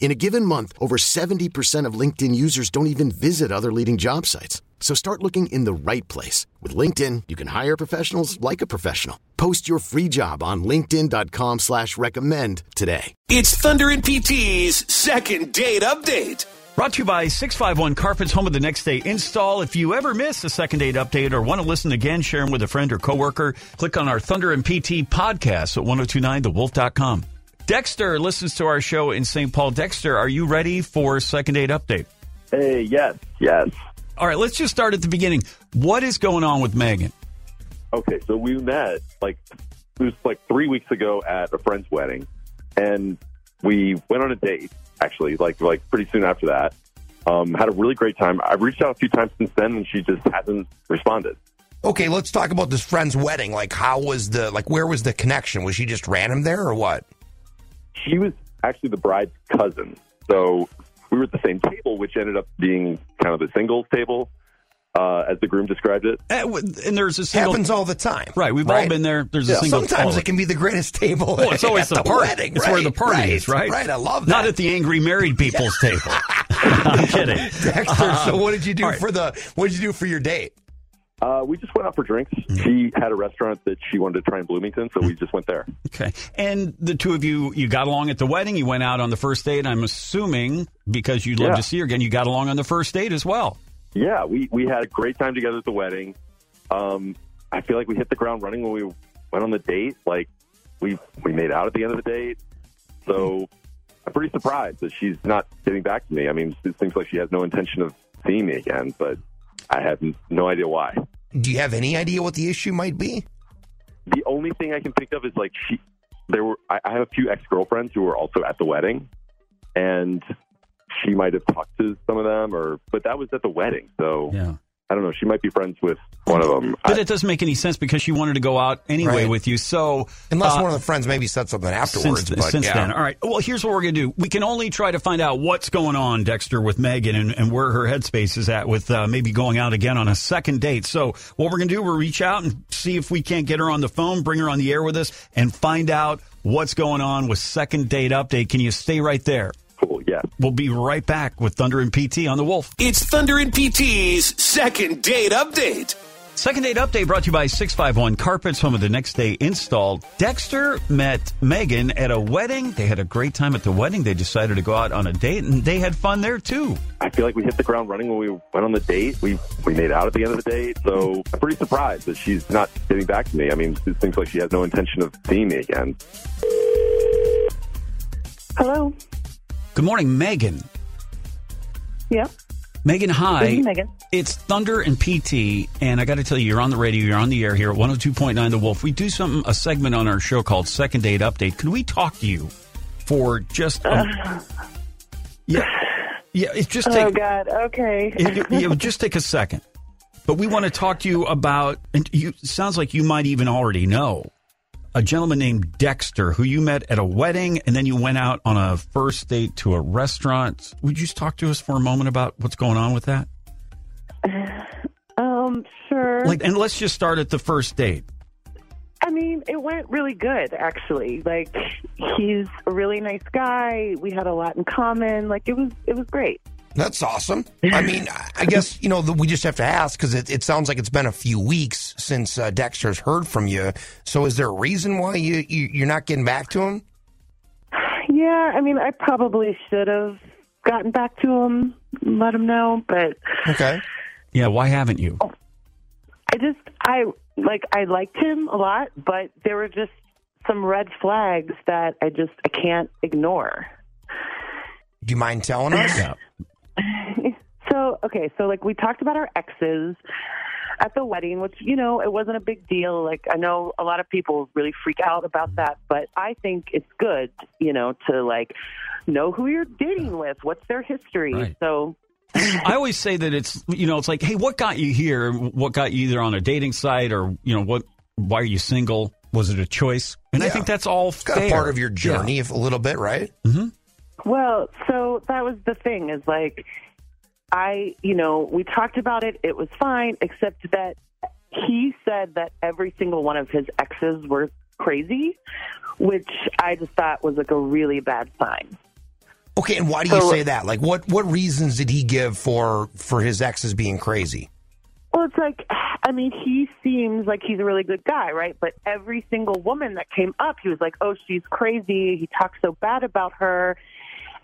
In a given month, over 70% of LinkedIn users don't even visit other leading job sites. So start looking in the right place. With LinkedIn, you can hire professionals like a professional. Post your free job on linkedin.com slash recommend today. It's Thunder and PT's second date update. Brought to you by 651 Carpets, home of the next day install. If you ever miss a second date update or want to listen again, share them with a friend or coworker, click on our Thunder and PT podcast at 1029thewolf.com. Dexter listens to our show in St. Paul. Dexter, are you ready for second date update? Hey, yes, yes. All right, let's just start at the beginning. What is going on with Megan? Okay, so we met like it was like three weeks ago at a friend's wedding, and we went on a date. Actually, like like pretty soon after that, um, had a really great time. I've reached out a few times since then, and she just hasn't responded. Okay, let's talk about this friend's wedding. Like, how was the like? Where was the connection? Was she just random there, or what? She was actually the bride's cousin, so we were at the same table, which ended up being kind of the singles table, uh, as the groom described it. Uh, And there's a single. Happens all the time, Right, we've all been there. There's a Yeah, single. Sometimes it can be the greatest table. Well, it's always at the, party. wedding. It's right, where the party right, is, right? Right. I love that. Not at the angry married people's table. I'm kidding. Dexter. so, what did you do all right. for the? What did you do for your date? Uh, we just went out for drinks. She had a restaurant that she wanted to try in Bloomington, so we just went there. Okay. And the two of you, you got along at the wedding. You went out on the first date. I'm assuming because you'd love Yeah. to see her again, you got along on the first date as well. Yeah, we, we had a great time together at the wedding. Um, I feel like we hit the ground running when we went on the date. Like we we made out at the end of the date. So I'm pretty surprised that she's not getting back to me. I mean, it seems like she has no intention of seeing me again, but I have no idea why. Do you have any idea what the issue might be? The only thing I can think of is like she. There were I, I have a few ex girlfriends who were also at the wedding, and she might have talked to some of them, or but that was at the wedding, so Yeah. I don't know. She might be friends with one of them. But I- it doesn't make any sense because she wanted to go out anyway Right. with you. So Unless uh, one of the friends maybe said something afterwards. since, but since yeah. then. All right. Well, here's what we're going to do. We can only try to find out what's going on, Dexter, with Megan and, and where her headspace is at with uh, maybe going out again on a second date. So what we're going to do, we'll reach out and see if we can't get her on the phone, bring her on the air with us, and find out what's going on with second date update. Can you stay right there? Cool. Yeah. We'll be right back with Thunder and PT on the Wolf. It's Thunder and PT's second date update. Second date update brought to you by 651 Carpets, home of the next day install. Dexter met Megan at a wedding. They had a great time at the wedding. They decided to go out on a date and they had fun there too. I feel like we hit the ground running when we went on the date. We we made out at the end of the date, so I'm pretty surprised that she's not getting back to me. I mean, it seems like she has no intention of seeing me again. Hello. Good morning, Megan. Yeah. Megan, hi. Megan. It's Thunder and PT, and I got to tell you, you're on the radio, you're on the air here at 102.9 The Wolf. We do something, a segment on our show called Second Date Update. Could we talk to you for just a, yeah, yeah, it's just take, Oh God. Okay. it, it, it would just take a second. But we want to talk to you about, and you sounds like you might even already know a gentleman named Dexter who you met at a wedding, and then you went out on a first date to a restaurant. Would you just talk to us for a moment about what's going on with that? um. Sure. Like, and let's just start at the first date. I mean, it went really good, actually. Like, he's a really nice guy. We had a lot in common. Like, it was it was great. That's awesome. I mean, I- I guess you know the, we just have to ask because it, it sounds like it's been a few weeks since uh, Dexter's heard from you. So, is there a reason why you, you you're not getting back to him? Yeah. I mean, I probably should have gotten back to him, let him know, but Okay. Yeah, why haven't you? I just I like I liked him a lot, but there were just some red flags that I just I can't ignore. Do you mind telling us? Yeah. Okay, so like we talked about our exes at the wedding, which, you know, it wasn't a big deal. Like I know a lot of people really freak out about that, but I think it's good, you know, to like know who you're dating with, what's their history. Right. So, I always say that it's you know it's like hey what got you here what got you either on a dating site or you know what why are you single was it a choice and I think that's all It's kind of part of your journey, if a little bit, right? Mm-hmm. well, so that was the thing is like I, you know, we talked about it, it was fine except that he said that every single one of his exes were crazy, which I just thought was like a really bad sign. Okay, and why do you So- say that? Like, what what reasons did he give for for his exes being crazy? Well, it's like, I mean, he seems like he's a really good guy, right? But every single woman that came up, he was like, oh, she's crazy. He talks so bad about her.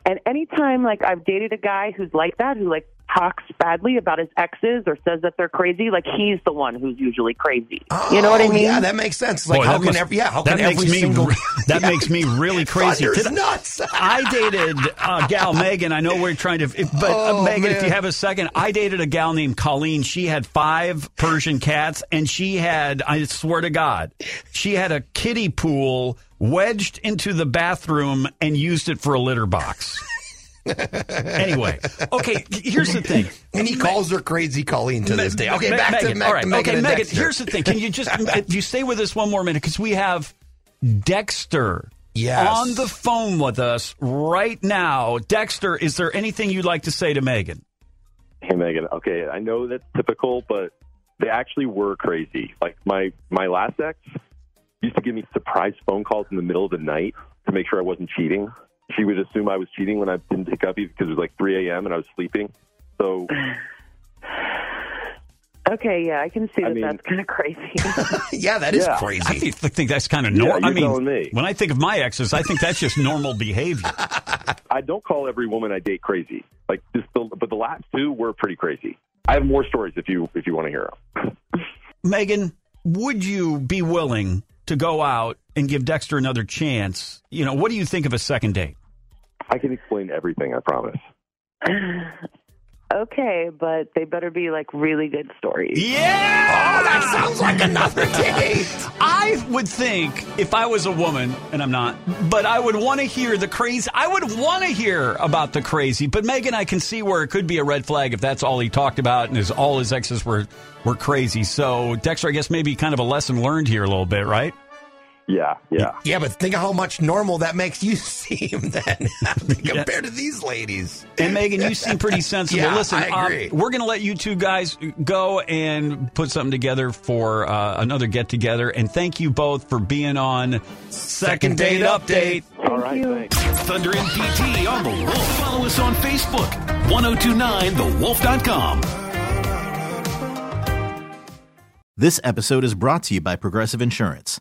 And anytime, like, I've dated a guy who's like that, who, like, talks badly about his exes or says that they're crazy, like, he's the one who's usually crazy. you know what I Oh, mean? Yeah, that makes sense. Like, Boy, how can must- every yeah, how that can makes every me single re- that Yeah. makes me really crazy. Did- nuts. I dated a gal, Megan. I know we're trying to, if- but uh, Oh, Megan, if you have a second, I dated a gal named Colleen. She had five Persian cats, and she had, I swear to God, she had a kiddie pool wedged into the bathroom and used it for a litter box. Anyway, okay, here's the thing. and he calls her crazy Colleen to this day. Okay, Me- back Megan, to, back all right. to Megan. okay, Megan. Dexter. Here's the thing. Can you just uh, you stay with us one more minute because we have Dexter Yes. on the phone with us right now. Dexter, is there anything you'd like to say to Megan? Hey Megan, okay, I know that's typical, but they actually were crazy. Like my my last ex used to give me surprise phone calls in the middle of the night to make sure I wasn't cheating. She would assume I was cheating when I didn't pick up because it was like 3 a.m. and I was sleeping. So Okay, yeah, I can see I mean- that's kind of crazy. yeah, that is Yeah. crazy. I think, think that's kind of Yeah, normal. I mean, me. when I think of my exes, I think that's just normal behavior. I don't call every woman I date crazy. Like just the, but the last two were pretty crazy. I have more stories if you if you want to hear them. Megan, would you be willing to go out and give Dexter another chance? You know, what do you think of a second date? I can explain everything. I promise. okay, but they better be like really good stories. Yeah. oh, that sounds like another date. I would think if I was a woman, and I'm not, but I would want to hear the crazy. I would want to hear about the crazy. But Megan, I can see where it could be a red flag if that's all he talked about and his all his exes were were crazy. So Dexter, I guess maybe kind of a lesson learned here a little bit, right? Yeah, yeah. Yeah, but think of how much normal that makes you seem then compared to these ladies. And Megan, you seem pretty sensible. Yeah, Listen, I um, agree. we're going to let you two guys go and put something together for uh, another get together. And thank you both for being on Second Date Update. All right, thanks. Thunder and PT on the Wolf. Follow us on Facebook. 1029thewolf.com. This episode is brought to you by Progressive Insurance.